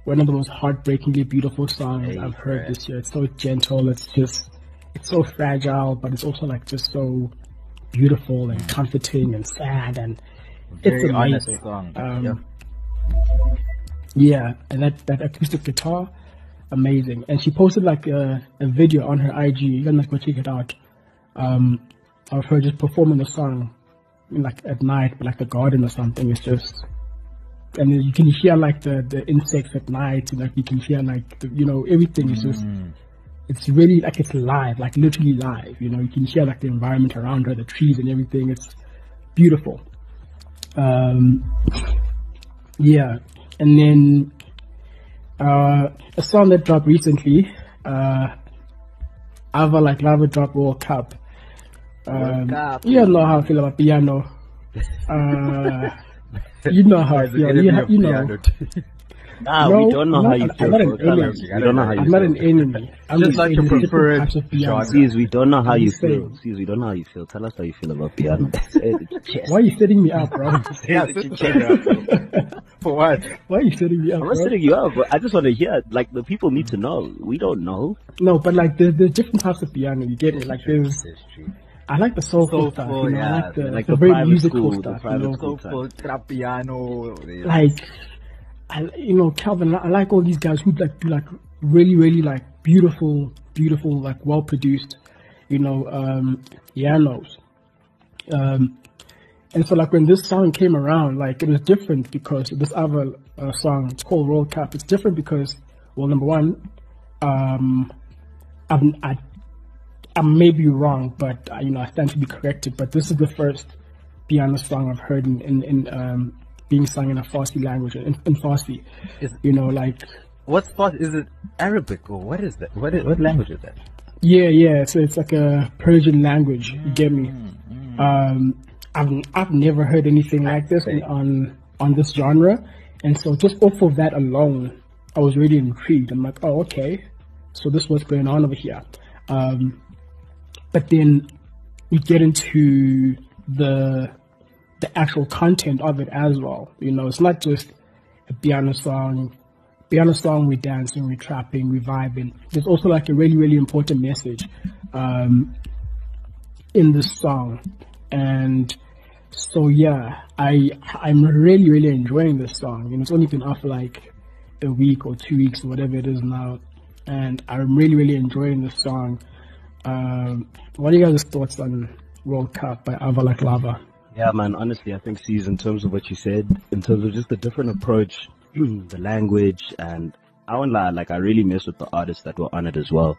one of the most heartbreakingly beautiful songs
Hey,
I've heard
Fred.
this year. It's so gentle. It's just, it's so fragile, but it's also like just so beautiful and comforting and sad and
very
it's
honest
amazing.
song
Um,
Yep.
Yeah, and that, that acoustic guitar, amazing. And she posted like a, a video on her IG. You can like go check it out. Um, of her just performing the song, like at night, like the garden or something. It's just, and then you can hear like the the insects at night, and like you can hear like the, you know everything is just. It's really like it's live, like literally live. You know, you can hear like the environment around her, the trees and everything. It's beautiful. Um, yeah, and then uh, a song that dropped recently, uh, Ava like Lava Drop World Cup. Um, you know how I feel about piano. Uh, you know how I feel. You,
of
you know.
Nah,
No,
we don't know
I'm
how
not-
you
I'm
feel.
not an enemy.
We don't know how you
I'm not an enemy. I'm
Just
just
like
saying
your preferred
types of piano.
genre.
Sees, we don't know how
I'm
you
saying.
feel. Sees, we don't know how you feel. Tell us how you feel about piano. Say it to your chest.
Why are you setting me up, bro?
Yeah,
Say it to your
sit
chest.
there. For what?
Why are you setting me up,
I'm not setting you up, but I just want to hear. Like the people need to know. We don't know.
No, but like there's, there's different types of piano. You get me? Like there's,
It's true.
I like the soulful, stuff. You know, I
yeah,
like the,
like
the,
the
very
private
musical
school, the
stuff.
private
you know?
school.
Soulful, trap piano.
like I, you know, Calvin, I like all these guys who like do like really, really like beautiful, beautiful, like well produced, you know, um, pianos. Um, and so like when this song came around, like it was different because this other uh, song, it's called World Cup. It's different because, well, number one, um, I'm, I, I may be wrong, but uh, you know, I stand to be corrected. But this is the first piano song I've heard in, in, in um, being sung in a Farsi language, in, in Farsi.
Is-
You know, like
what's Farsi? Is it Arabic or what is that? What is, what language is that?
Yeah, yeah. So it's like a Persian language. You get me? Um, I've I've never heard anything like this in, on on this genre, and so just off of that alone, I was really intrigued. I'm like, oh, okay, so this what's going on over here. Um, but then we get into the the actual content of it as well. You know, it's not just a piano song. Piano song, we're dancing, we're trapping, we're vibing. There's also like a really, really important message um, in this song, and so yeah, I I'm really, really enjoying this song. You know, it's only been off like a week or two weeks or whatever it is now, and I'm really, really enjoying this song. Um, what are you guys' thoughts on World Cup by Ava Like Lava?
Yeah, man. Honestly, I think, sees in terms of what you said, in terms of just the different approach, the language, and I won't lie, like I really mess with the artists that were on it as well.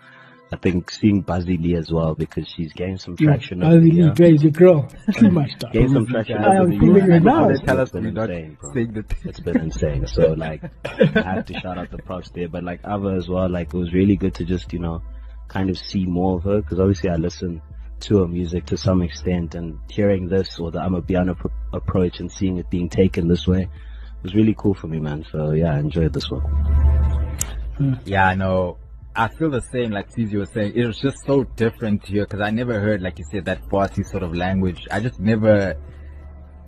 I think seeing Buzzy Lee as well because she's gained some traction.
Yeah,
over
Buzzy
the
Lee,
year.
crazy girl. Too much stuff.
Gained some traction
I am
the
feeling it now.
It's
Tell us
been
we're not
insane, bro.
saying the
It's been insane. So like, I have to shout out the props there. But like Ava as well, like it was really good to just you know, kind of see more of her because obviously I listen to her music to some extent, and hearing this or the Amapiano pr- approach and seeing it being taken this way was really cool for me, man. So yeah, I enjoyed this one. Hmm.
Yeah, I know. I feel the same, like Tizi was saying. It was just so different here because I never heard, like you said, that Farsi sort of language. I just never.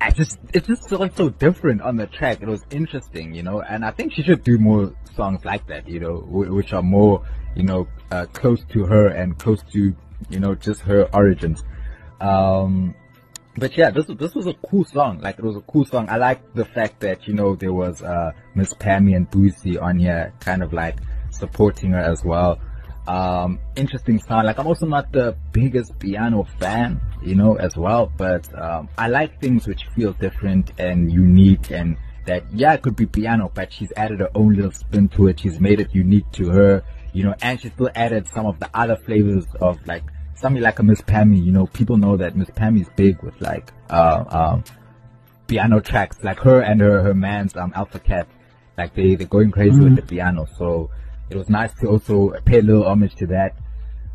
I just it just felt so different on the track. It was interesting, you know. And I think she should do more songs like that, you know, which are more, you know, uh, close to her and close to, you know, just her origins. Um, but yeah, this this was a cool song. Like it was a cool song. I like the fact that you know there was uh Miss Pammy and Boosie on here, kind of like supporting her as well. Um, interesting sound. Like I'm also not the biggest piano fan, you know, as well, but um, I like things which feel different and unique and that yeah, it could be piano, but she's added her own little spin to it. She's made it unique to her, you know, and she still added some of the other flavors of like something like a Miss Pammy. You know, people know that Miss Pammy's big with like uh, um, piano tracks, like her and her her man's um Alpha Cat, like they they're going crazy with the piano. So it was nice to also pay a little homage to that.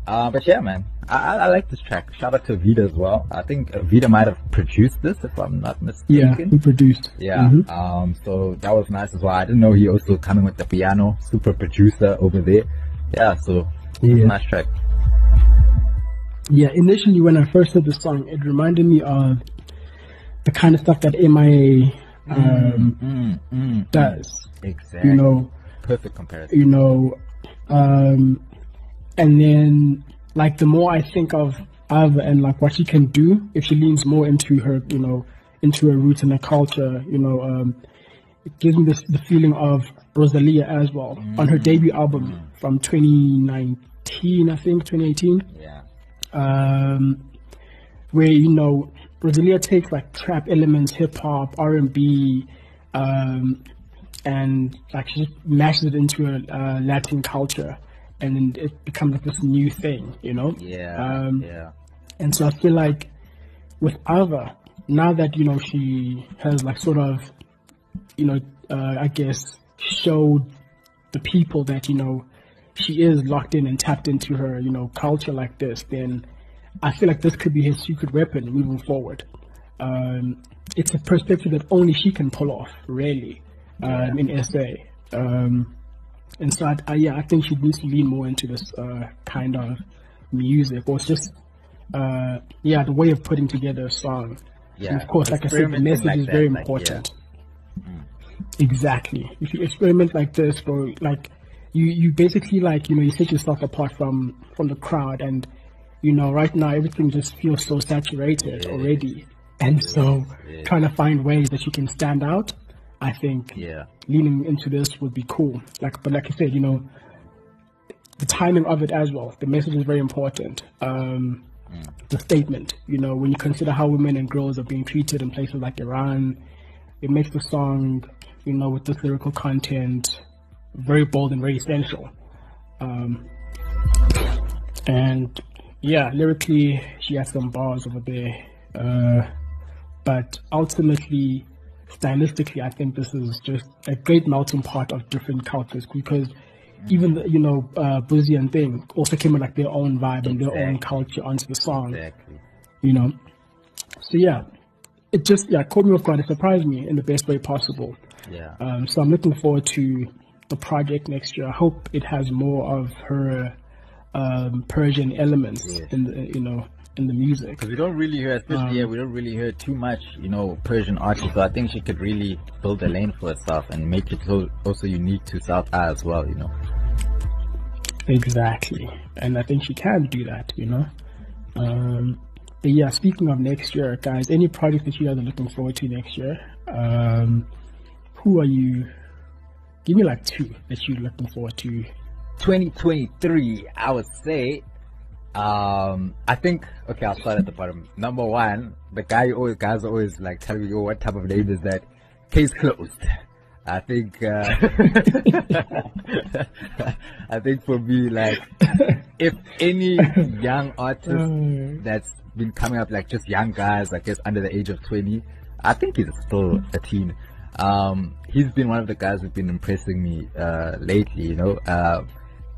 Uh, but yeah, man, I, I, like this track. Shout out to Vida as well. I think Vida might have produced this, if I'm not mistaken.
Yeah, he produced.
Yeah.
Mhm.
Um. So that was nice as well. I didn't know he also coming with the piano, super producer over there. Yeah. So
Yeah.
nice track.
Yeah, initially when I first heard the song, it reminded me of the kind of stuff that MIA um,
Mm, mm,
does.
exactly.
You know,
Perfect comparison.
you know, um, and then like the more I think of Ava and like what she can do if she leans more into her, you know, into her roots and her culture, you know, um, it gives me this the feeling of Rosalia as well on her debut album from 2019, I think 2018
Yeah.
um, where you know Rosalia takes like trap elements, hip hop, R and B, um, and like she just mashes it into a uh, Latin culture, and then it becomes like this new thing, you know.
Yeah.
Um,
yeah.
And so I feel like with Ava, now that you know she has like sort of, you know, uh, I guess showed the people that you know she is locked in and tapped into her, you know, culture like this, then I feel like this could be his secret weapon moving forward. Um, it's a perspective that only she can pull off, really, um, in SA. Um, and so, I, I, yeah, I think she needs to lean more into this uh, kind of music, or it's just, uh, yeah, the way of putting together a song.
Yeah.
And of course, like I said, the message
like
is
that,
very
like, yeah.
important. Exactly. If you experiment like this, bro, like you, you basically like you know you set yourself apart from from the crowd, and you know right now everything just feels so saturated already, and so trying to find ways that you can stand out, I think
Yeah.
leaning into this would be cool. Like, but like I said, you know, the timing of it as well. The message is very important. Um, The statement, you know, when you consider how women and girls are being treated in places like Iran, it makes the song, you know, with this lyrical content, very bold and very essential. Um, and yeah, lyrically, she has some bars over there. Uh, but ultimately, stylistically, I think this is just a great melting pot of different cultures because even the, you know uh, Boozy and Thing also came with like their own vibe and their own culture onto the song.
Exactly.
You know, so yeah, it just yeah caught me off guard. It surprised me in the best way possible.
Yeah.
Um, so I'm looking forward to the project next year. I hope it has more of her um, Persian elements
Yeah.
in the you know in the music.
Because we don't really hear, especially
Um,
here, we don't really hear too much, you know, Persian artists. So I think she could really build a lane for herself and make it so also unique to South Eye as well, you know.
Exactly, and I think she can do that. You know. Um, but yeah, speaking of next year, guys, any project that you guys are looking forward to next year? Um, who are you? Give me like two that you're looking forward to.
2023, I would say, um, I think, okay, I'll start at the bottom. Number one, the guy always, guys always like telling me, oh, what type of name is that? Case closed. I think, uh, I think for me, like, if any young artist that's been coming up, like just young guys, I guess under the age of 20. I think he's still a teen. Um, he's been one of the guys who've been impressing me, uh, lately, you know, uh,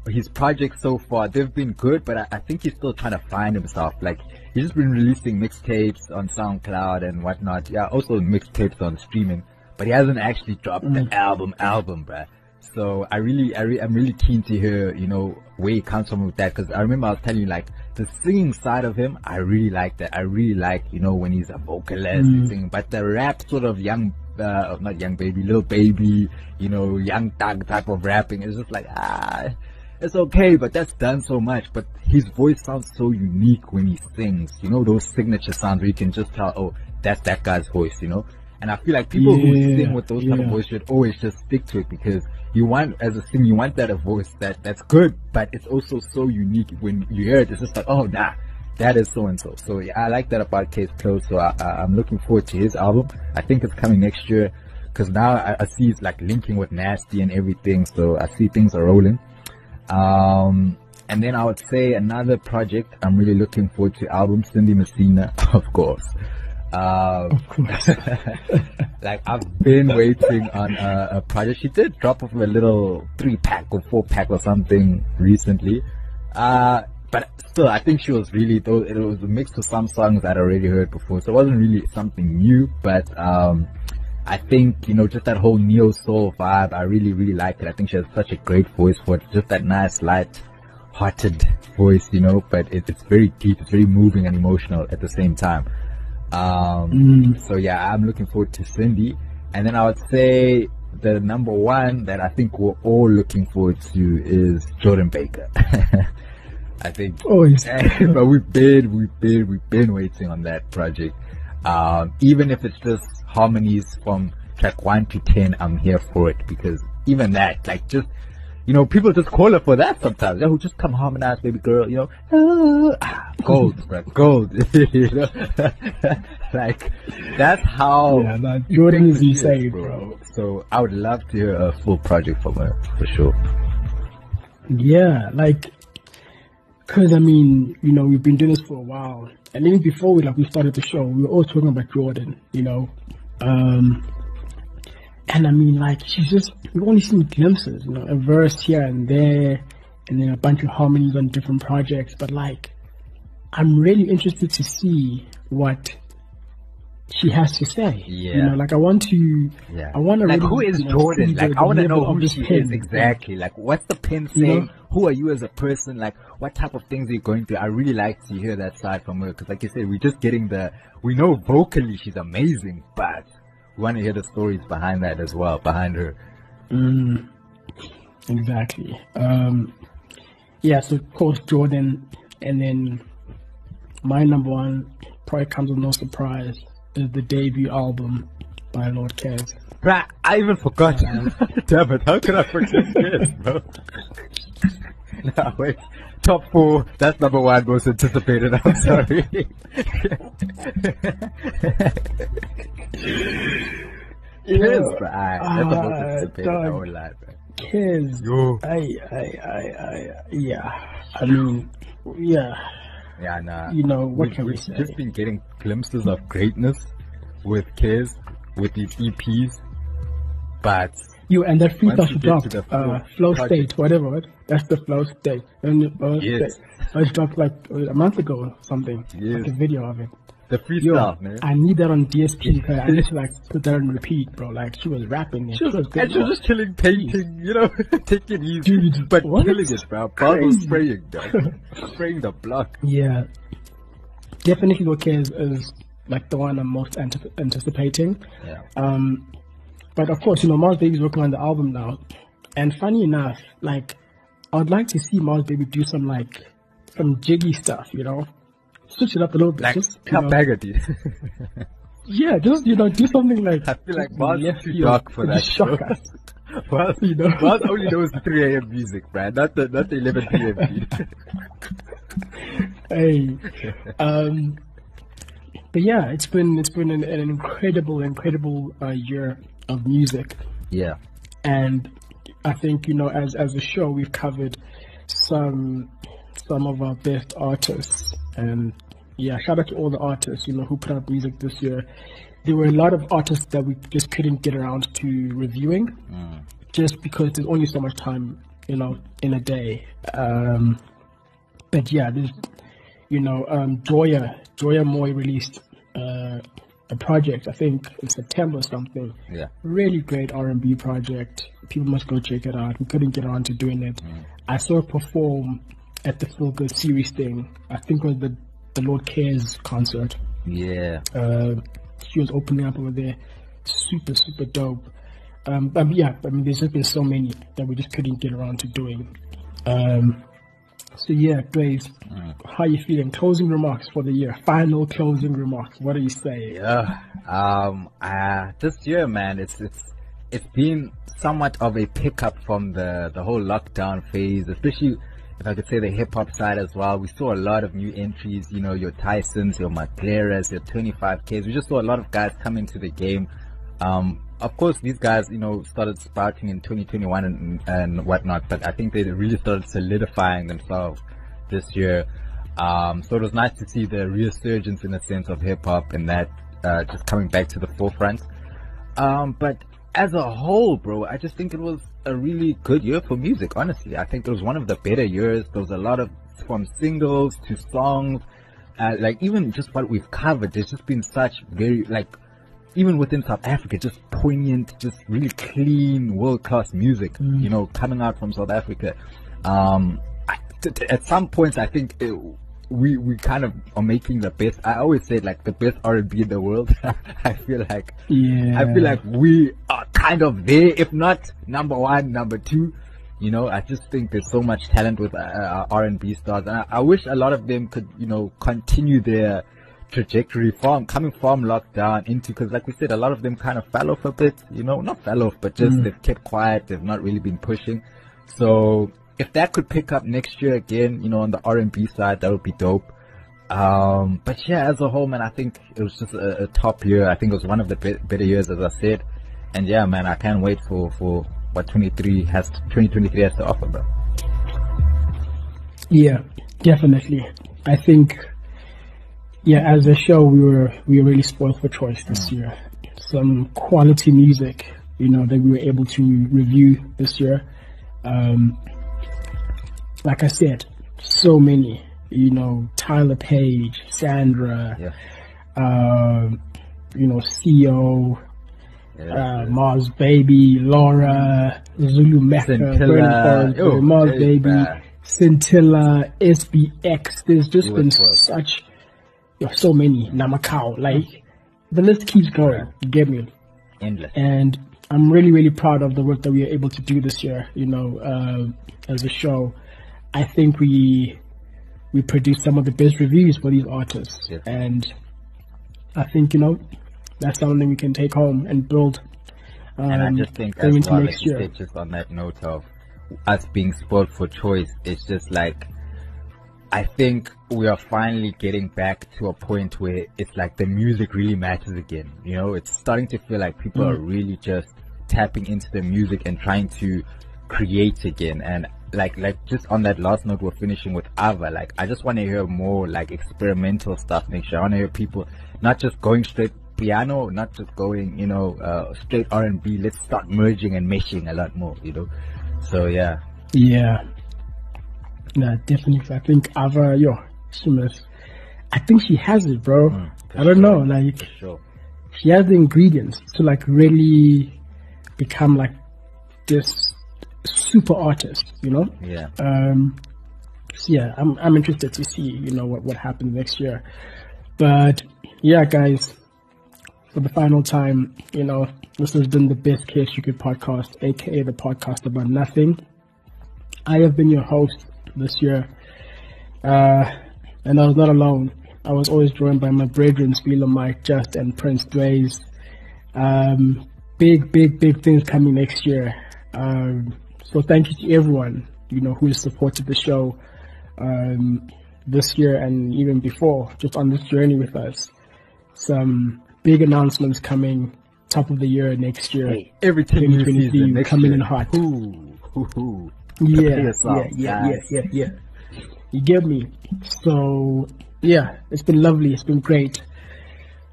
his projects so far, they've been good, but I, I think he's still trying to find himself. Like, he's just been releasing mixtapes on SoundCloud and whatnot. Yeah, also mixtapes on streaming, but he hasn't actually dropped the album, album, bruh. So I really, I re- I'm really keen to hear, you know, where he comes from with that. Cause I remember I was telling you, like, the singing side of him, I really like that. I really like, you know, when he's a vocalist and singing, but the rap sort of young, uh, not young baby, little baby, you know, young thug type of rapping is just like, ah, it's okay, but that's done so much. But his voice sounds so unique when he sings. You know, those signature sounds where you can just tell, oh, that's that guy's voice, you know? And I feel like people who sing with those kind of
yeah.
voice should always just stick to it because you want, as a singer, you want that a voice that, that's good, but it's also so unique when you hear it. It's just like, oh, nah, that is so and so. So yeah, I like that about Case Closed. So I, I'm looking forward to his album. I think it's coming next year because now I, I see it's like linking with Nasty and everything. So I see things are rolling. Um, and then I would say another project I'm really looking forward to album Cindy Messina, of course. Um,
of course.
like I've been waiting on a, a project. She did drop off a little three pack or four pack or something recently. Uh, but still, I think she was really, though it was a mix of some songs I'd already heard before. So it wasn't really something new, but, um, I think, you know, just that whole neo soul vibe, I really, really like it. I think she has such a great voice for it. Just that nice, light hearted voice, you know, but it, it's very deep, it's very moving and emotional at the same time. Um,
Mm,
so yeah, I'm looking forward to Cindy. And then I would say the number one that I think we're all looking forward to is Jordan Baker. I think
always.
but we've been, we've been, we've been waiting on that project. Um, even if it's just harmonies from track one to ten, I'm here for it because even that, like, just you know, people just call her for that sometimes. Yo, just come harmonize, baby girl. You know, ah, gold, bro, gold. you know, like that's how
Yeah, Jordan is insane, bro.
So I would love to hear a full project from her for sure.
Yeah, like, cause I mean, you know, we've been doing this for a while, and even before we like we started the show, we were all talking about Jordan, you know, um, and I mean, like, she's just we've only seen glimpses, you know, a verse here and there, and then a bunch of harmonies on different projects, but like, I'm really interested to see what she has to say. You
Yeah.
know, like I want to,
Yeah.
I want to
like
really,
who is
you know,
Jordan? Like
the-
I want to know who she
pen.
is exactly. Like what's the pen
You
saying?
know?
Who are you as a person? Like what type of things are you going through? I really like to hear that side from her because, like you said, we're just getting the. We know vocally she's amazing, but we want to hear the stories behind that as well, behind her.
Mm, exactly. Um, yeah, so of course Jordan, and then my number one probably comes with no surprise is the debut album by Lord Kez.
Right, I even forgot. Damn it! How could I forget this, bro? no, wait. Top four. That's number one most anticipated. I'm sorry. Yes, bro. Alright, That's the most anticipated. I won't lie, bro.
Kez,
Yo.
I, I, I, I, yeah. I mean, yeah.
Yeah, nah.
You know what
We've-
can we
we've
say?
just been getting glimpses of greatness with Kez. with these EPs, but
You and that
Once
she dropped,
to the
uh, flow state, whatever. what? That's the flow state. And the flow
Yes.
state. Was dropped like a month ago or something.
Yes.
Like a video of it.
The
Yo,
freestyle, man.
I need that on DSP. I need to like put that on repeat, bro. Like she was rapping. It. She was good.
and she was just killing, painting, you know, taking it easy,
Dude,
but
what?
killing it, bro. Was spraying, dog. spraying the block.
Yeah, definitely okay is, is like the one I'm most antip- anticipating.
Yeah.
Um, but of course, you know, Mars Baby's working on the album now, and funny enough, like I would like to see Mars Baby do some like some jiggy stuff, you know, switch it up a little bit.
Like,
just, you know,
Baggerty.
yeah, just you know, do something like
I feel like Mars is too dark for that,
shock us.
Well,
You know?
Mars only knows 3 a.m. music, man. Not the, not the 11 p.m.
hey, um, but yeah, it's been it's been an, an incredible, incredible uh, year of music,
yeah.
and I think you know, as as a show, we've covered some some of our best artists, and yeah, shout out to all the artists you know who put out music this year. There were a lot of artists that we just couldn't get around to reviewing, just because there's only so much time, you know, in a day. Um, but yeah, there's you know, um, Joya, Joya Moy released uh, a project, I think in September or something.
Yeah.
Really great R&B project. People must go check it out. We couldn't get around to doing it. I saw her perform at the Feel Good series thing. I think it was the the Lord Kez concert.
Yeah.
Uh, she was opening up over there. Super, super dope. Um, but yeah, I mean, there's just been so many that we just couldn't get around to doing. Um, so yeah, Graves, how you feeling? Closing remarks for the year. Final closing remarks. What do you say?
Yeah. Um. Uh, this year, man, it's it's it's been somewhat of a pickup from the the whole lockdown phase, especially if I could say the hip hop side as well. We saw a lot of new entries. You know, your Tysons, your McLarens, your 25Ks. We just saw a lot of guys come into the game. Um. Of course, these guys, you know, started sprouting in 2021 and, and whatnot, but I think they really started solidifying themselves this year. Um, so it was nice to see the resurgence in a sense of hip hop and that uh, just coming back to the forefront. Um, but as a whole, bro, I just think it was a really good year for music. Honestly, I think it was one of the better years. There was a lot of from singles to songs, uh, like even just what we've covered. There's just been such very like even within South Africa, just poignant, just really clean, world class music, you know, coming out from South Africa. Um, I, t- t- at some points, I think it, we we kind of are making the best. I always say like the best R and B in the world. I feel like
Yeah.
I feel like we are kind of there, if not number one, number two. You know, I just think there's so much talent with uh, uh, R&B stars, and I, I wish a lot of them could, you know, continue their trajectory from coming from lockdown into because, like we said, a lot of them kind of fell off a bit. You know, not fell off, but just they've kept quiet. They've not really been pushing. So if that could pick up next year again, you know, on the R&B side, that would be dope. Um, but yeah, as a whole, man, I think it was just a, a top year. I think it was one of the be- better years, as I said. And yeah, man, I can't wait for, for what 23 has, 2023 has to offer, bro.
Yeah, definitely. I think, yeah, as a show, we were we were really spoiled for choice this year. Some quality music, you know, that we were able to review this year. Um, like I said, so many, you know, Tyler Page, Sandra,
Yeah.
um, you know, CEO,
Yeah.
uh, Mars Baby, Laura, Zulu Mecca, Forest,
Yo,
Mars Baby,
bruh.
Scintilla, SBX. There's just been such, you know, so many. Namakau, like the list keeps going. You get me?
Endless.
And I'm really, really proud of the work that we were able to do this year. You know, uh, as a show, I think we we produced some of the best reviews for these artists,
Yeah.
and I think you know that's something we can take home and build. Um,
And I just think as well, like you
year.
said, just on that note of us being spoiled for choice, it's just like I think we are finally getting back to a point where it's like the music really matters again. You know, it's starting to feel like people are really just tapping into the music and trying to create again. And like, like just on that last note, we're finishing with Ava. Like, I just want to hear more like experimental stuff next year. I want to hear people not just going straight piano, not just going, you know, uh, straight R and B. Let's start merging and meshing a lot more, you know. So yeah,
Yeah. No, definitely. I think Ava, yo, she must. I think she has it, bro.
Mm,
I don't
sure.
know. Like,
sure.
she has the ingredients to like really become like this super artist, you know?
Yeah.
Um, so yeah, I'm I'm interested to see you know what what happens next year. But yeah, guys, for the final time, you know, this has been the best case you could podcast, aka the podcast about nothing. I have been your host this year, uh, and I was not alone. I was always joined by my brethren, Spieler Mike, Just, and Prince Dways. Um, big, big, big things coming next year. Um, so thank you to everyone, you know, who has supported the show, um, this year and even before, just on this journey with us. Some big announcements coming top of the year next year.
Everything new
2023
season
coming
year.
in hot.
Ooh, ooh, ooh.
Yeah,
Prepare
yeah, yeah, yeah, yeah, yeah. You get me? So, yeah, it's been lovely. It's been great.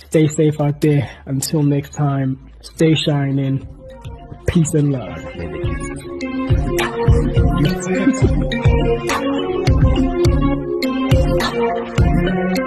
Stay safe out there. Until next time, stay shining. Peace and love.
哒哒哒哒哒哒哒。